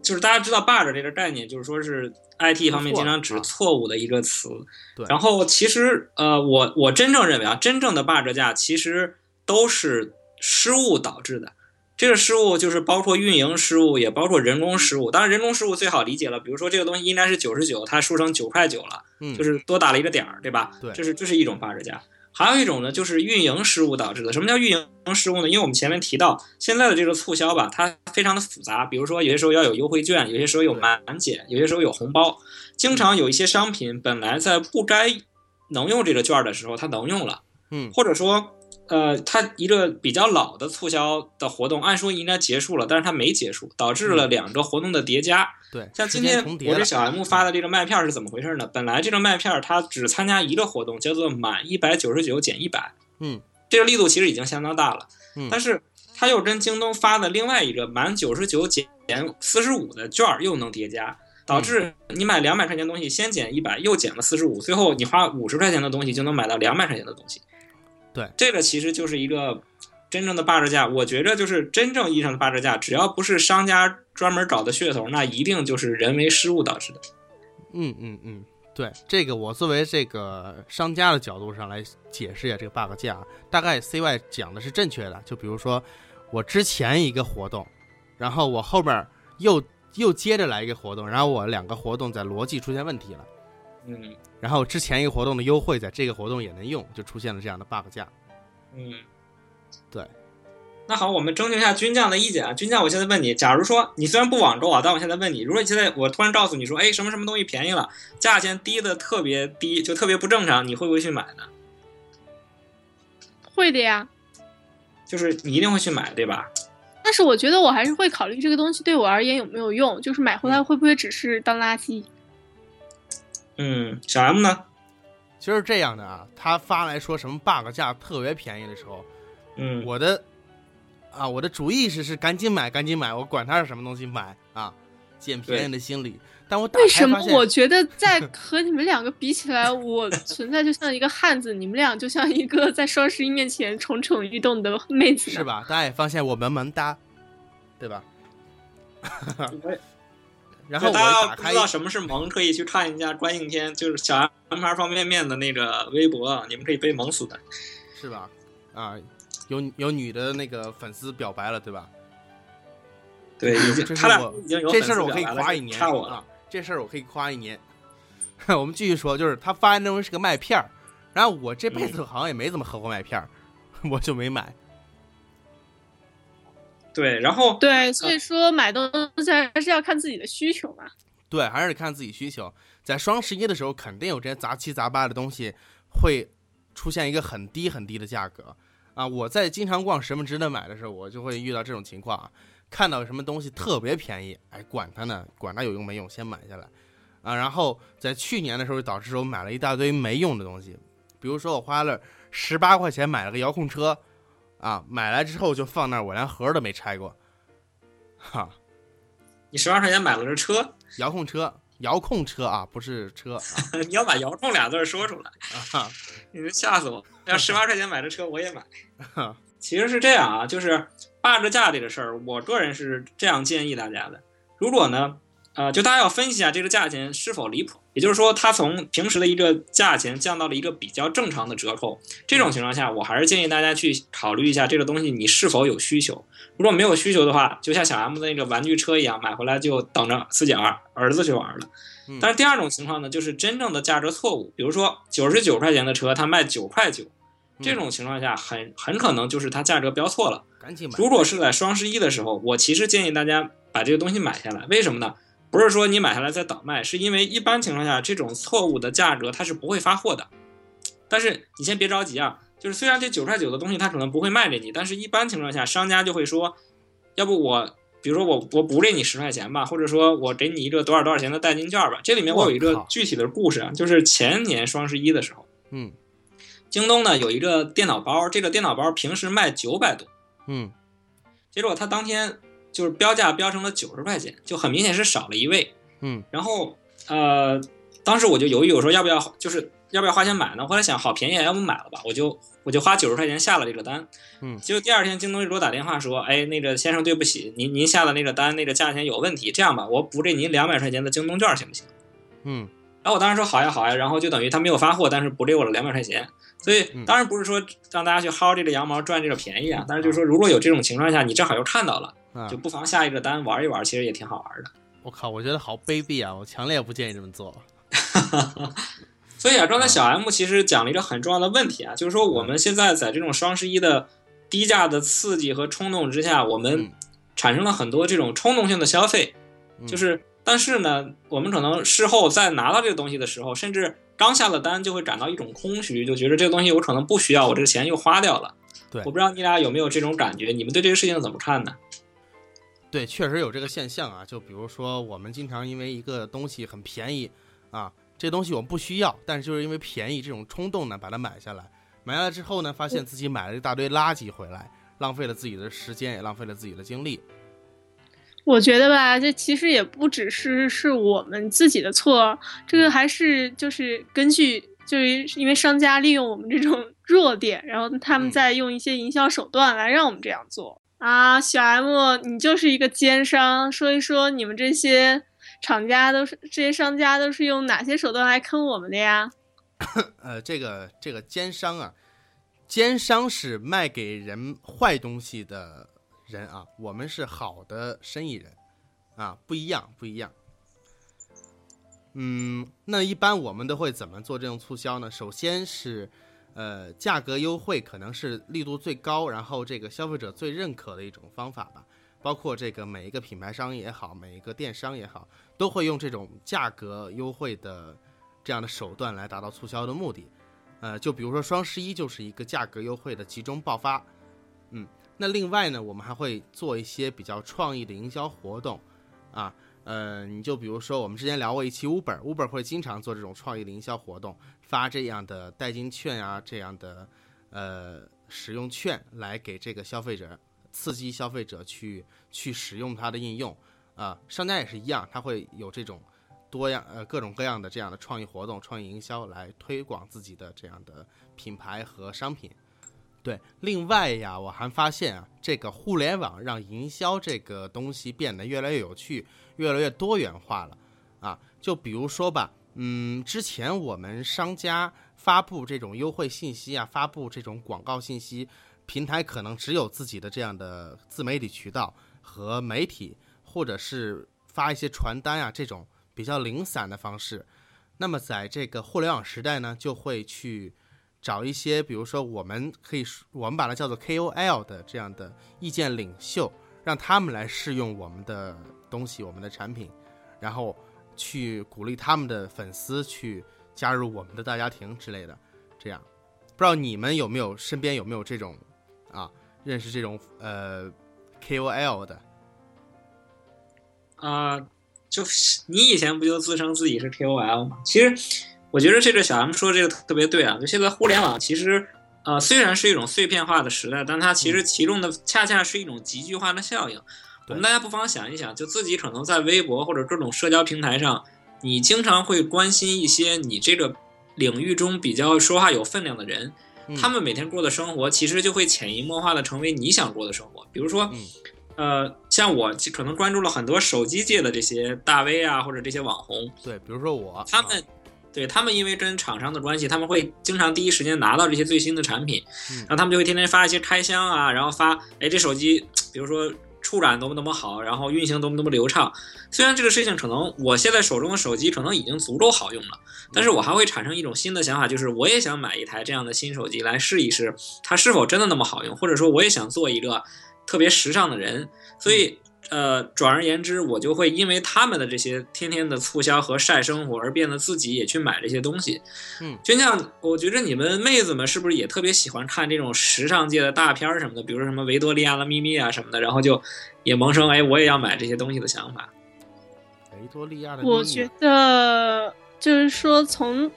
就是大家知道 bug 这个概念，就是说是 IT 方面经常指错误的一个词。对然后其实呃，我我真正认为啊，真正的 bug 价其实都是失误导致的。这个失误就是包括运营失误，也包括人工失误。当然，人工失误最好理解了，比如说这个东西应该是九十九，它输成九块九了，嗯，就是多打了一个点儿，对吧？对这是这是一种 bug 价。还有一种呢，就是运营失误导致的。什么叫运营失误呢？因为我们前面提到，现在的这个促销吧，它非常的复杂。比如说，有些时候要有优惠券，有些时候有满减，有些时候有红包。经常有一些商品本来在不该能用这个券的时候，它能用了，嗯或者说，呃，它一个比较老的促销的活动，按说应该结束了，但是它没结束，导致了两个活动的叠加。对，像今天我这小 M 发的这个麦片是怎么回事呢？本来这个麦片它只参加一个活动，叫做满一百九十九减一百，嗯，这个力度其实已经相当大了。嗯但是它又跟京东发的另外一个满九十九减四十五的券儿又能叠加，导致你买两百块钱东西先减一百，又减了四十五，最后你花五十块钱的东西就能买到两百块钱的东西。对，这个其实就是一个真正的 bug 价。我觉着就是真正意义上的 bug 价，只要不是商家专门找的噱头，那一定就是人为失误导致的。嗯嗯嗯，对，这个我作为这个商家的角度上来解释一下这个 bug 价，大概 CY 讲的是正确的。就比如说我之前一个活动，然后我后边又又接着来一个活动，然后我两个活动在逻辑出现问题了，嗯然后之前一个活动的优惠在这个活动也能用，就出现了这样的 bug 价。嗯，对。那好，我们征求一下军将的意见啊。军将，我现在问你，假如说你虽然不网购啊，但我现在问你，如果你现在我突然告诉你说，哎，什么什么东西便宜了，价钱低的特别低，就特别不正常，你会不会去买呢？会的呀。就是你一定会去买，对吧？但是我觉得我还是会考虑这个东西对我而言有没有用，就是买回来会不会只是当垃圾。嗯，小 M 呢？其实这样的啊，他发来说什么 bug 价特别便宜的时候，嗯，我的啊，我的主意识是赶紧买，赶紧买，我管它是什么东西买啊，捡便宜的心理。但我打为什么我觉得在和你们两个比起来，<laughs> 我存在就像一个汉子，你们俩就像一个在双十一面前蠢蠢欲动的妹子？是吧？大家也发现我萌萌哒，对吧？<laughs> 然后我大家不知道什么是萌，可以去看一下关应天，<laughs> 就是小 M 牌方便面的那个微博，你们可以被萌死的。是吧？啊，有有女的那个粉丝表白了，对吧？对，<laughs> 他俩我已经有这事儿我可以夸一年我。啊，这事儿我可以夸一年。<laughs> 我们继续说，就是他发的东西是个麦片儿，然后我这辈子好像也没怎么喝过麦片儿，我就没买。对，然后对，所以说买东西还是要看自己的需求嘛。对，还是得看自己需求。在双十一的时候，肯定有这些杂七杂八的东西会出现一个很低很低的价格啊！我在经常逛什么值得买的时候，我就会遇到这种情况啊，看到什么东西特别便宜，哎，管它呢，管它有用没用，先买下来啊！然后在去年的时候，导致我买了一大堆没用的东西，比如说我花了十八块钱买了个遥控车啊，买来之后就放那儿，我连盒都没拆过，哈。你十万块钱买了这车，遥控车，遥控车啊，不是车啊 <laughs> 你要把“遥控”俩字儿说出来，啊你这吓死我！要十八块钱买这车，我也买。<laughs> 哈，其实是这样啊，就是霸着价这个事儿，我个人是这样建议大家的。如果呢，呃，就大家要分析一下这个价钱是否离谱，也就是说，它从平时的一个价钱降到了一个比较正常的折扣。这种情况下，我还是建议大家去考虑一下这个东西你是否有需求。如果没有需求的话，就像小 M 的那个玩具车一样，买回来就等着自己儿儿子去玩了。嗯但是第二种情况呢，就是真正的价格错误，比如说九十九块钱的车，它卖九块九，这种情况下很很可能就是它价格标错了。赶紧买。如果是在双十一的时候，我其实建议大家把这个东西买下来。为什么呢？不是说你买下来再倒卖，是因为一般情况下这种错误的价格它是不会发货的。但是你先别着急啊，就是虽然这九块九的东西它可能不会卖给你，但是一般情况下商家就会说，要不我。比如说我我补给你十块钱吧，或者说我给你一个多少多少钱的代金券吧。这里面我有一个具体的故事啊，就是前年双十一的时候，嗯京东呢有一个电脑包，这个电脑包平时卖九百多，嗯结果他当天就是标价标成了九十块钱，就很明显是少了一位。嗯然后呃，当时我就犹豫，我说要不要就是要不要花钱买呢？后来想好便宜啊，要不买了吧，我就我就花九十块钱下了这个单。嗯结果第二天京东就给我打电话说，哎，那个先生对不起，您您下的那个单那个价钱有问题，这样吧，我补给您两百块钱的京东券行不行？嗯然后我当时说好呀好呀，然后就等于他没有发货，但是补给我了两百块钱。所以嗯当然不是说让大家去薅这个羊毛赚这个便宜啊，但是就是说如果有这种情况下，你正好又看到了，啊就！不妨下一个单玩一玩，其实也挺好玩的。我靠，我觉得好卑鄙啊！我强烈不建议这么做。<laughs> 所以啊，刚才小 M 其实讲了一个很重要的问题啊，就是说我们现在在这种双十一的低价的刺激和冲动之下，我们嗯产生了很多这种冲动性的消费，嗯就是但是呢，我们可能事后再拿到这个东西的时候，甚至刚下了单就会感到一种空虚，就觉得这个东西我可能不需要，我这个钱又花掉了。对我不知道你俩有没有这种感觉，你们对这个事情怎么看呢？对，确实有这个现象啊。就比如说，我们经常因为一个东西很便宜啊，这东西我们不需要，但是就是因为便宜这种冲动呢，把它买下来。买下来之后呢，发现自己买了一大堆垃圾回来，浪费了自己的时间，也浪费了自己的精力。我觉得吧，这其实也不只是是我们自己的错，这个还是就是根据，就是因为商家利用我们这种弱点，然后他们嗯再用一些营销手段来让我们这样做啊。小 M，你就是一个奸商，说一说你们这些厂家都是这些商家都是用哪些手段来坑我们的呀？<coughs> 呃，这个这个奸商啊，奸商是卖给人坏东西的人啊，我们是好的生意人啊，不一样，不一样。嗯，那一般我们都会怎么做这种促销呢？首先是，呃，价格优惠可能是力度最高，然后这个消费者最认可的一种方法吧。包括这个每一个品牌商也好，每一个电商也好，都会用这种价格优惠的这样的手段来达到促销的目的。呃，就比如说双十一就是一个价格优惠的集中爆发。嗯，那另外呢，我们还会做一些比较创意的营销活动啊。呃，你就比如说我们之前聊过一期 Uber，Uber 会经常做这种创意的营销活动，发这样的代金券啊，这样的呃使用券来给这个消费者刺激消费者去去使用它的应用啊、商家也是一样，他会有这种多样呃各种各样的这样的创意活动、创意营销来推广自己的这样的品牌和商品。对，另外呀，我还发现啊，这个互联网让营销这个东西变得越来越有趣，越来越多元化了啊。就比如说吧，嗯，之前我们商家发布这种优惠信息啊，发布这种广告信息，平台可能只有自己的这样的自媒体渠道和媒体，或者是发一些传单啊这种比较零散的方式。那么在这个互联网时代呢，就会去找一些，比如说我们可以我们把它叫做 KOL 的这样的意见领袖，让他们来试用我们的东西、我们的产品，然后去鼓励他们的粉丝去加入我们的大家庭之类的。这样，不知道你们有没有身边有没有这种啊，认识这种呃 KOL 的啊？就是你以前不就自称自己是 KOL 吗？其实，我觉得这个小 M 说这个特别对啊。就现在互联网其实，呃，虽然是一种碎片化的时代，但它其实其中的恰恰是一种集聚化的效应。我们大家不妨想一想，就自己可能在微博或者各种社交平台上，你经常会关心一些你这个领域中比较说话有分量的人，他们每天过的生活，其实就会潜移默化的成为你想过的生活。比如说。呃，像我可能关注了很多手机界的这些大 V 啊，或者这些网红，对，比如说我，他们，对他们因为跟厂商的关系，他们会经常第一时间拿到这些最新的产品，然后他们就会天天发一些开箱啊，然后发，哎，这手机，比如说触感多么多么好，然后运行多么多么流畅。虽然这个事情可能我现在手中的手机可能已经足够好用了，但是我还会产生一种新的想法，就是我也想买一台这样的新手机来试一试，它是否真的那么好用，或者说我也想做一个。特别时尚的人，所以呃，转而言之，我就会因为他们的这些天天的促销和晒生活，而变得自己也去买这些东西。嗯，就像我觉得你们妹子们是不是也特别喜欢看这种时尚界的大片儿什么的，比如说什么维多利亚的秘密啊什么的，然后就也萌生哎，我也要买这些东西的想法。维多利亚的秘密，我觉得就是说从。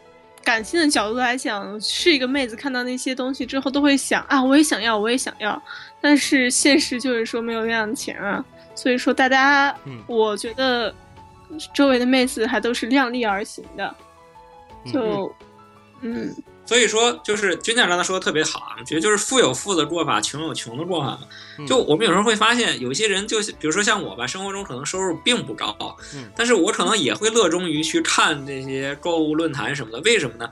感性的角度来讲，是一个妹子看到那些东西之后，都会想啊，我也想要，我也想要。但是现实就是说没有那样的钱啊，所以说大家，我觉得周围的妹子还都是量力而行的，就，嗯。所以说，就是军将刚才说的特别好啊，我觉得就是富有富的过法，穷有穷的过法嘛。就我们有时候会发现，有些人就比如说像我吧，生活中可能收入并不高，但是我可能也会乐衷于去看这些购物论坛什么的。为什么呢？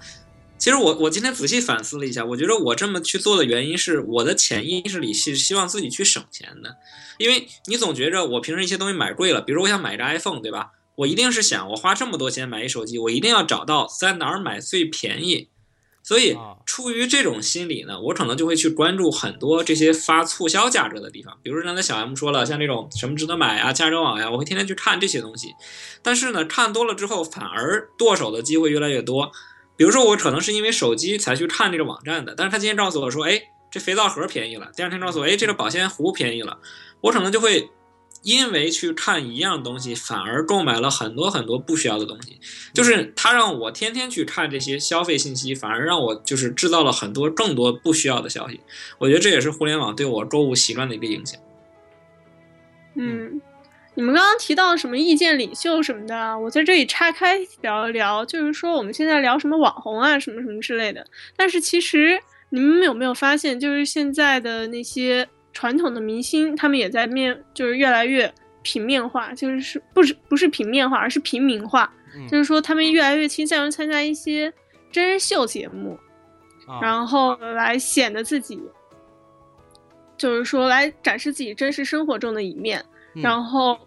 其实我我今天仔细反思了一下，我觉得我这么去做的原因是我的潜意识里是希望自己去省钱的，因为你总觉着我平时一些东西买贵了，比如我想买个 iPhone，对吧？我一定是想我花这么多钱买一手机，我一定要找到在哪儿买最便宜。所以，出于这种心理呢，我可能就会去关注很多这些发促销价格的地方，比如说刚才小 M 说了，像这种什么值得买啊、加州网呀，我会天天去看这些东西。但是呢，看多了之后，反而剁手的机会越来越多。比如说，我可能是因为手机才去看这个网站的，但是他今天告诉我说，哎，这肥皂盒便宜了；第二天告诉我，哎，这个保鲜壶便宜了，我可能就会。因为去看一样东西，反而购买了很多很多不需要的东西，就是他让我天天去看这些消费信息，反而让我就是制造了很多更多不需要的消息。我觉得这也是互联网对我购物习惯的一个影响。嗯，你们刚刚提到什么意见领袖什么的，我在这里拆开聊一聊，就是说我们现在聊什么网红啊，什么什么之类的。但是其实你们有没有发现，就是现在的那些。传统的明星，他们也在面，就是越来越平面化，就是是不是不是平面化，而是平民化，就是说他们越来越倾向于参加一些真人秀节目，然后来显得自己，就是说来展示自己真实生活中的一面，然后。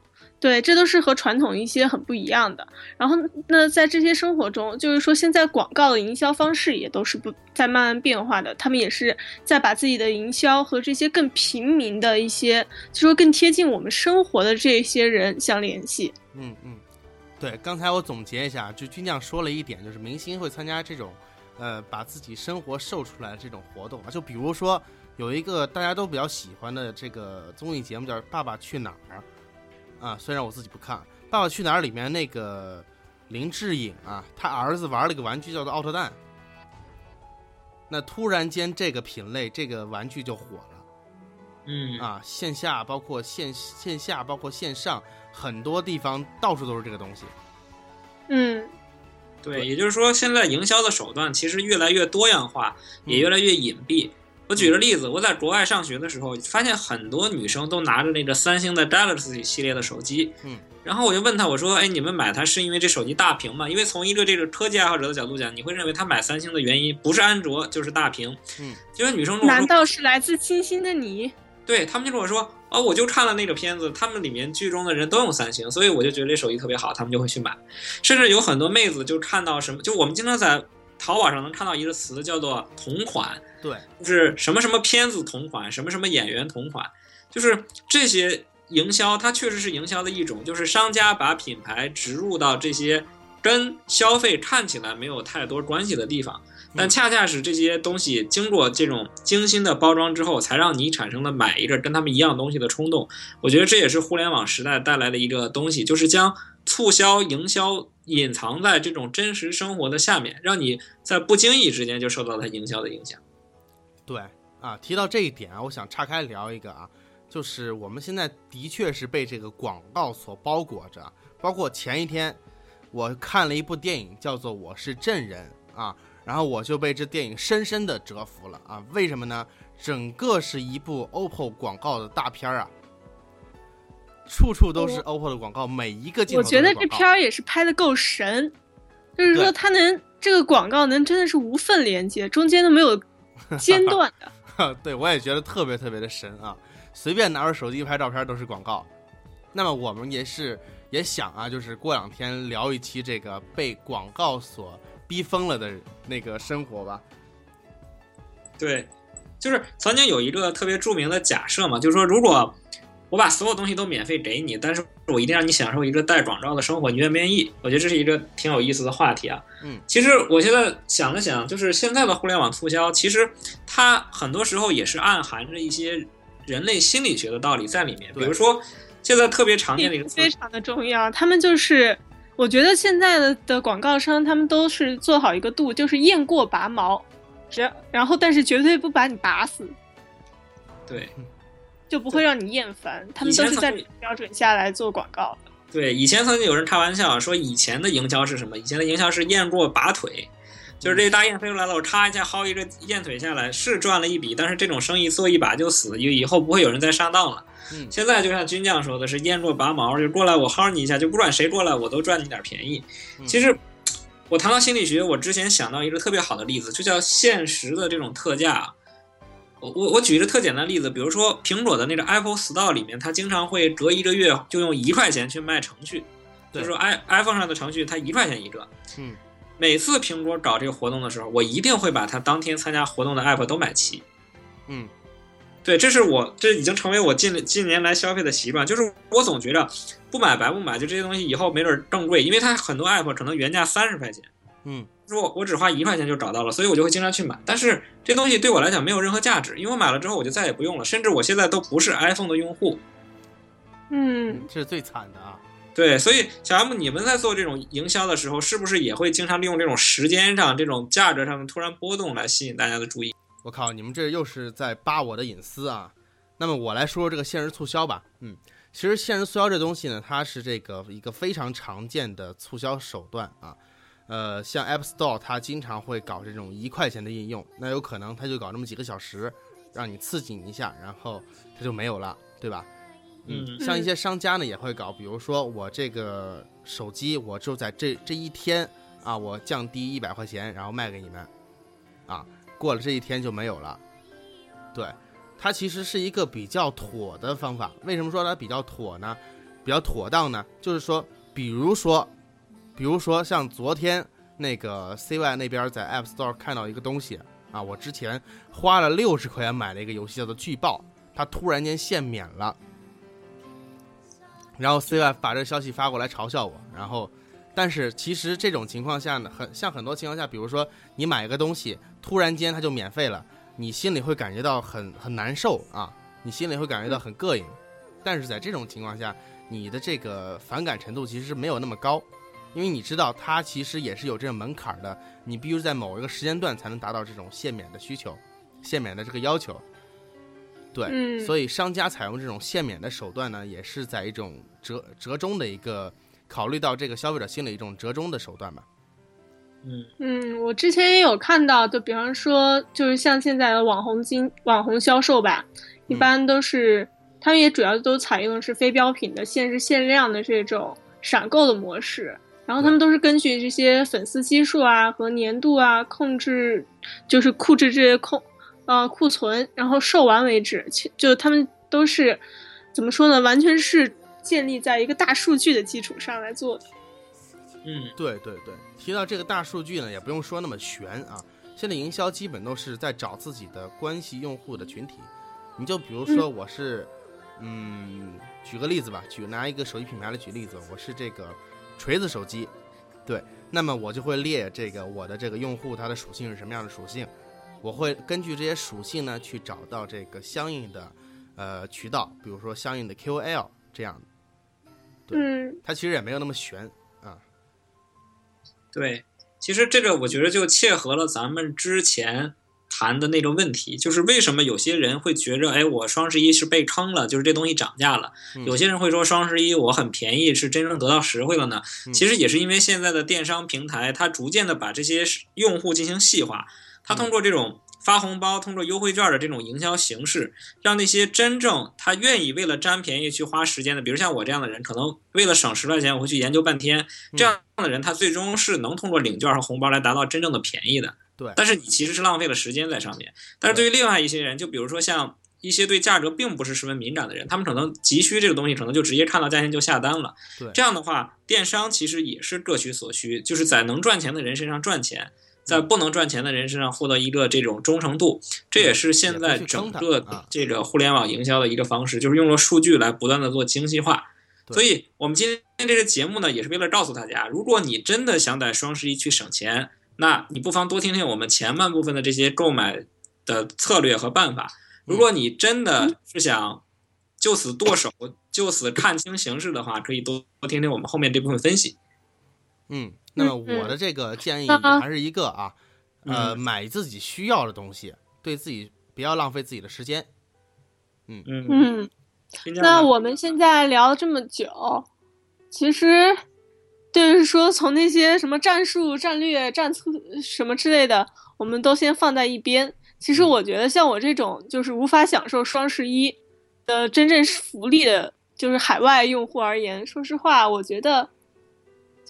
对，这都是和传统一些很不一样的。然后，那在这些生活中，就是说，现在广告的营销方式也都是不在慢慢变化的。他们也是在把自己的营销和这些更平民的一些，就说更贴近我们生活的这些人相联系。嗯嗯，对。刚才我总结一下，就军将说了一点，就是明星会参加这种，呃，把自己生活秀出来的这种活动啊。就比如说，有一个大家都比较喜欢的这个综艺节目叫《爸爸去哪儿》。啊，虽然我自己不看《爸爸去哪儿》里面那个林志颖啊，他儿子玩了个玩具叫做奥特蛋，那突然间这个品类这个玩具就火了，嗯。啊，线下包括线线下包括线上很多地方到处都是这个东西，嗯，对，也就是说现在营销的手段其实越来越多样化，也越来越隐蔽。我举个例子，我在国外上学的时候，发现很多女生都拿着那个三星的 Galaxy 系列的手机，嗯，然后我就问她，我说，哎，你们买它是因为这手机大屏吗？因为从一个这个科技爱好者的角度讲，你会认为她买三星的原因不是安卓就是大屏，嗯，结果女生说，难道是来自星星的你？对他们就跟我说，哦，我就看了那个片子，他们里面剧中的人都用三星，所以我就觉得这手机特别好，他们就会去买。甚至有很多妹子就看到什么，就我们经常在淘宝上能看到一个词叫做同款，对，就是什么什么片子同款，什么什么演员同款，就是这些营销，它确实是营销的一种，就是商家把品牌植入到这些跟消费看起来没有太多关系的地方。但恰恰是这些东西经过这种精心的包装之后，才让你产生了买一个跟他们一样东西的冲动。我觉得这也是互联网时代带来的一个东西，就是将促销营销隐藏在这种真实生活的下面，让你在不经意之间就受到它营销的影响。对啊，提到这一点啊，我想岔开聊一个啊，就是我们现在的确是被这个广告所包裹着，包括前一天我看了一部电影，叫做《我是证人》啊。然后我就被这电影深深的折服了啊！为什么呢？整个是一部 OPPO 广告的大片儿啊，处处都是 OPPO 的广告，每一个镜头我觉得这片儿也是拍的够神，就是说它能这个广告能真的是无缝连接，中间都没有间断的。<laughs> <laughs> 对，我也觉得特别特别的神啊！随便拿着手机拍照片都是广告。那么我们也是也想啊，就是过两天聊一期这个被广告所。逼疯了的那个生活吧。对，就是曾经有一个特别著名的假设嘛，就是说，如果我把所有东西都免费给你，但是我一定让你享受一个带广告的生活，你愿不愿意？我觉得这是一个挺有意思的话题啊。嗯，其实我现在想了想，就是现在的互联网促销，其实它很多时候也是暗含着一些人类心理学的道理在里面。比如说，现在特别常见的一个非常的重要，他们就是。我觉得现在的的广告商，他们都是做好一个度，就是雁过拔毛，只要然后，但是绝对不把你拔死，对，就不会让你厌烦。他们都是在标准下来做广告的。对，以前曾经有人开玩笑说，以前的营销是什么？以前的营销是雁过拔腿，就是这大雁飞出来了，我插一下薅一个雁腿下来，是赚了一笔，但是这种生意做一把就死，以以后不会有人再上当了。现在就像军将说的是“雁过拔毛”，就过来我薅你一下，就不管谁过来我都赚你点便宜。其实我谈到心理学，我之前想到一个特别好的例子，就叫现实的这种特价。我我我举一个特简单的例子，比如说苹果的那个 Apple Store 里面，它经常会隔一个月就用一块钱去卖程序，就是说 i iPhone 上的程序它一块钱一个。嗯，每次苹果搞这个活动的时候，我一定会把它当天参加活动的 App 都买齐。嗯。对，这是我这已经成为我近近年来消费的习惯，就是我总觉着不买白不买，就这些东西以后没准更贵，因为它很多 app 可能原价三十块钱，嗯，如果我只花一块钱就找到了，所以我就会经常去买。但是这东西对我来讲没有任何价值，因为我买了之后我就再也不用了，甚至我现在都不是 iPhone 的用户。嗯，这是最惨的啊。对，所以小 M，你们在做这种营销的时候，是不是也会经常利用这种时间上、这种价值上的突然波动来吸引大家的注意？我靠，你们这又是在扒我的隐私啊！那么我来说说这个限时促销吧。嗯，其实限时促销这东西呢，它是这个一个非常常见的促销手段啊。呃，像 App Store 它经常会搞这种一块钱的应用，那有可能它就搞那么几个小时，让你刺激你一下，然后它就没有了，对吧？嗯，像一些商家呢也会搞，比如说我这个手机，我就在这这一天啊，我降低一百块钱，然后卖给你们，啊。过了这一天就没有了，对，它其实是一个比较妥的方法。为什么说它比较妥呢？比较妥当呢？就是说，比如说，比如说像昨天那个 CY 那边在 App Store 看到一个东西啊，我之前花了六十块钱买了一个游戏叫做《巨爆》，它突然间限免了，然后 CY 把这个消息发过来嘲笑我，然后。但是其实这种情况下呢，很像很多情况下，比如说你买一个东西，突然间它就免费了，你心里会感觉到很很难受啊，你心里会感觉到很膈应。但是在这种情况下，你的这个反感程度其实是没有那么高，因为你知道它其实也是有这个门槛的，你必须在某一个时间段才能达到这种限免的需求，限免的这个要求。对，所以商家采用这种限免的手段呢，也是在一种折折中的一个。考虑到这个消费者心理一种折中的手段吧。嗯嗯，我之前也有看到，就比方说，就是像现在的网红经网红销售吧，一般都是、他们也主要都采用的是非标品的限时限量的这种闪购的模式，然后他们都是根据这些粉丝基数啊和年度啊控制，就是控制这些控呃库存，然后售完为止。其就他们都是怎么说呢？完全是建立在一个大数据的基础上来做的。嗯对对对，提到这个大数据呢，也不用说那么玄啊。现在营销基本都是在找自己的关系用户的群体。你就比如说，我是，嗯，举个例子吧，举拿一个手机品牌来举例子，我是这个锤子手机，对，那么我就会列这个我的这个用户他的属性是什么样的属性，我会根据这些属性呢去找到这个相应的呃渠道，比如说相应的 KOL 这样的，对嗯它其实也没有那么玄啊。对，其实这个我觉得就切合了咱们之前谈的那个问题，就是为什么有些人会觉着，哎，我双十一是被坑了，就是这东西涨价了；嗯有些人会说双十一我很便宜，是真正得到实惠了呢？嗯其实也是因为现在的电商平台，它逐渐的把这些用户进行细化，它通过这种。发红包，通过优惠券的这种营销形式，让那些真正他愿意为了占便宜去花时间的，比如像我这样的人，可能为了省十块钱，我会去研究半天。这样的人，他最终是能通过领券和红包来达到真正的便宜的。对但是你其实是浪费了时间在上面。但是对于另外一些人，就比如说像一些对价格并不是十分敏感的人，他们可能急需这个东西，可能就直接看到价钱就下单了。对这样的话，电商其实也是各取所需，就是在能赚钱的人身上赚钱。在不能赚钱的人身上获得一个这种忠诚度，这也是现在整个这个互联网营销的一个方式，就是用了数据来不断的做精细化。所以，我们今天这个节目呢，也是为了告诉大家，如果你真的想在双十一去省钱，那你不妨多听听我们前半部分的这些购买的策略和办法。如果你真的是想就此剁手、就此看清形势的话，可以多多听听我们后面这部分分析。嗯。那么我的这个建议还是一个啊，呃，买自己需要的东西，对自己不要浪费自己的时间。嗯嗯嗯，那我们现在聊了这么久，其实就是说从那些什么战术、战略、战策什么之类的，我们都先放在一边。其实我觉得像我这种就是无法享受双十一的真正福利的，就是海外用户而言，说实话，我觉得。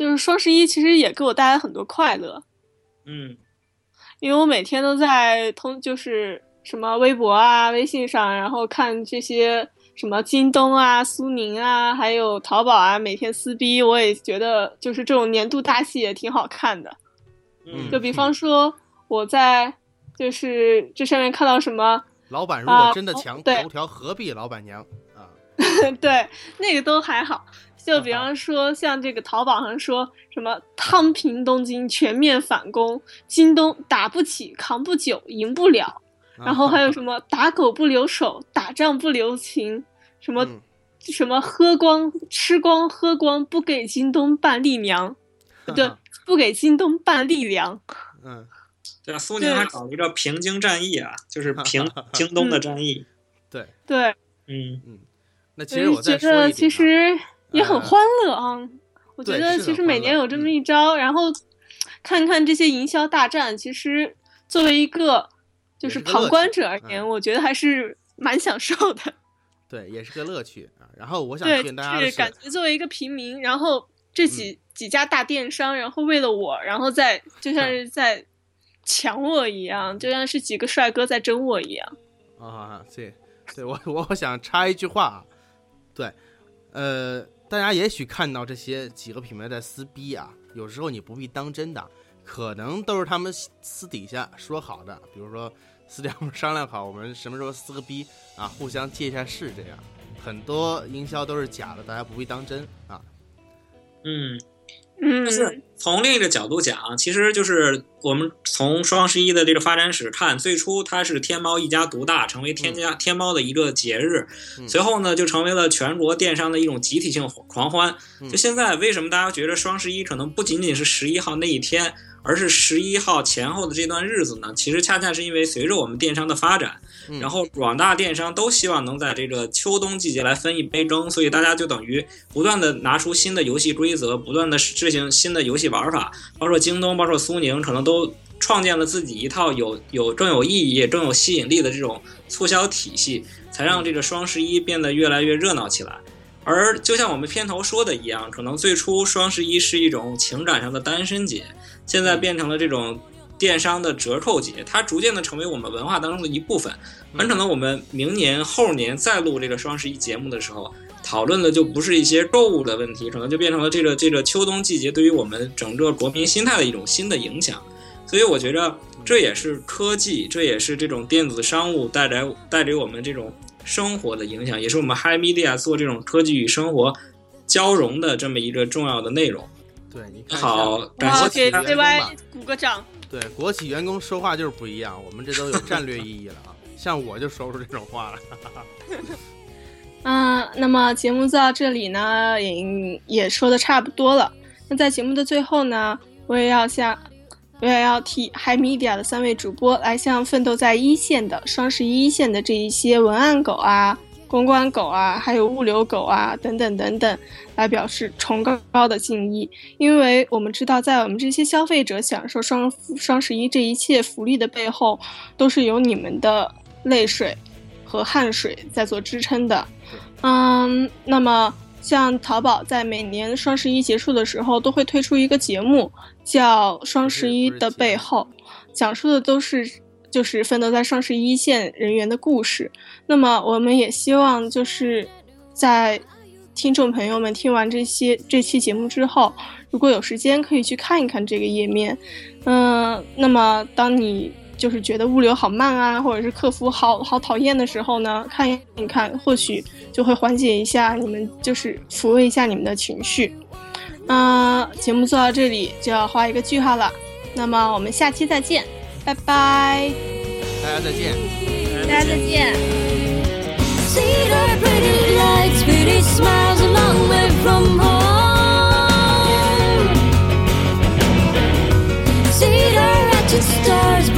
就是双十一其实也给我带来很多快乐，嗯，因为我每天都在通，就是什么微博啊、微信上，然后看这些什么京东啊、苏宁啊，还有淘宝啊，每天撕逼，我也觉得就是这种年度大戏也挺好看的。嗯，就比方说我在就是这上面看到什么，<laughs> 老板如果真的强，头条何必老板娘啊？<laughs> 对，那个都还好。就比方说，像这个淘宝上说什么“汤平东京，全面反攻”，京东打不起，扛不久，赢不了。然后还有 <laughs> 什么“打狗不留手，打仗不留情”，什么、嗯、什么喝光吃光喝光，不给京东办力量，对，不给京东办力量。嗯，对啊，苏宁还搞了一个平京战役啊，就是平 <laughs> 京东的战役。对对，嗯嗯，那其实我再觉得其实。也很欢乐啊！呃、我觉得其实每年有这么一招，嗯、然后看看这些营销大战，其实作为一个就是旁观者而言，嗯、我觉得还是蛮享受的。<laughs> 对，也是个乐趣啊。然后我想对，大家是感觉作为一个平民，然后这几、嗯、几家大电商，然后为了我，然后在就像 <laughs> 是在抢我一样，就像是几个帅哥在争我一样。啊，对，对我我想插一句话啊，对，呃。大家也许看到这些几个品牌在撕逼啊，有时候你不必当真的，可能都是他们私底下说好的，比如说私底下商量好，我们什么时候撕个逼啊，互相借一下势，这样很多营销都是假的，大家不必当真啊。嗯，嗯，但是从另一个角度讲，其实就是我们从双十一的这个发展史看，最初它是天猫一家独大，成为天家天猫的一个节日，嗯、随后呢就成为了全国电商的一种集体性狂欢。嗯、就现在为什么大家觉得双十一可能不仅仅是十一号那一天，而是十一号前后的这段日子呢，其实恰恰是因为随着我们电商的发展，然后广大电商都希望能在这个秋冬季节来分一杯羹，所以大家就等于不断的拿出新的游戏规则，不断的制定新的游戏玩法，包括京东，包括苏宁，可能都创建了自己一套有有更有意义、更有吸引力的这种促销体系，才让这个双十一变得越来越热闹起来。而就像我们片头说的一样，可能最初双十一是一种情感上的单身节，现在变成了这种电商的折扣节，它逐渐的成为我们文化当中的一部分。很可能我们明年后年再录这个双十一节目的时候，讨论的就不是一些购物的问题，可能就变成了这个这个秋冬季节对于我们整个国民心态的一种新的影响。所以我觉着这也是科技，这也是这种电子商务带来带给我们这种生活的影响，也是我们 Hi Media 做这种科技与生活交融的这么一个重要的内容。对，你看好感谢大家员工 CY 鼓个掌。对国企员工说话就是不一样，我们这都有战略意义了啊。像我就说出这种话了。<laughs> 嗯，那么节目到这里呢，也也说的差不多了。那在节目的最后呢，我也要向，我也要替 Hi Media 的三位主播来向奋斗在一线的双十一一线的这一些文案狗啊、公关狗啊，还有物流狗啊等等等等，来表示崇高高的敬意。因为我们知道，在我们这些消费者享受双双十一这一切福利的背后，都是有你们的泪水和汗水在做支撑的。嗯，那么像淘宝在每年双十一结束的时候，都会推出一个节目，叫《双十一的背后》，讲述的都是就是奋斗在双十一线人员的故事。那么我们也希望就是在听众朋友们听完这些这期节目之后，如果有时间可以去看一看这个页面。嗯、那么当你就是觉得物流好慢啊，或者是客服好好讨厌的时候呢，看一看，或许就会缓解一下你们，就是抚慰一下你们的情绪。嗯、节目做到这里就要画一个句号了。那么我们下期再见，拜拜，大家再见，大家再见。stars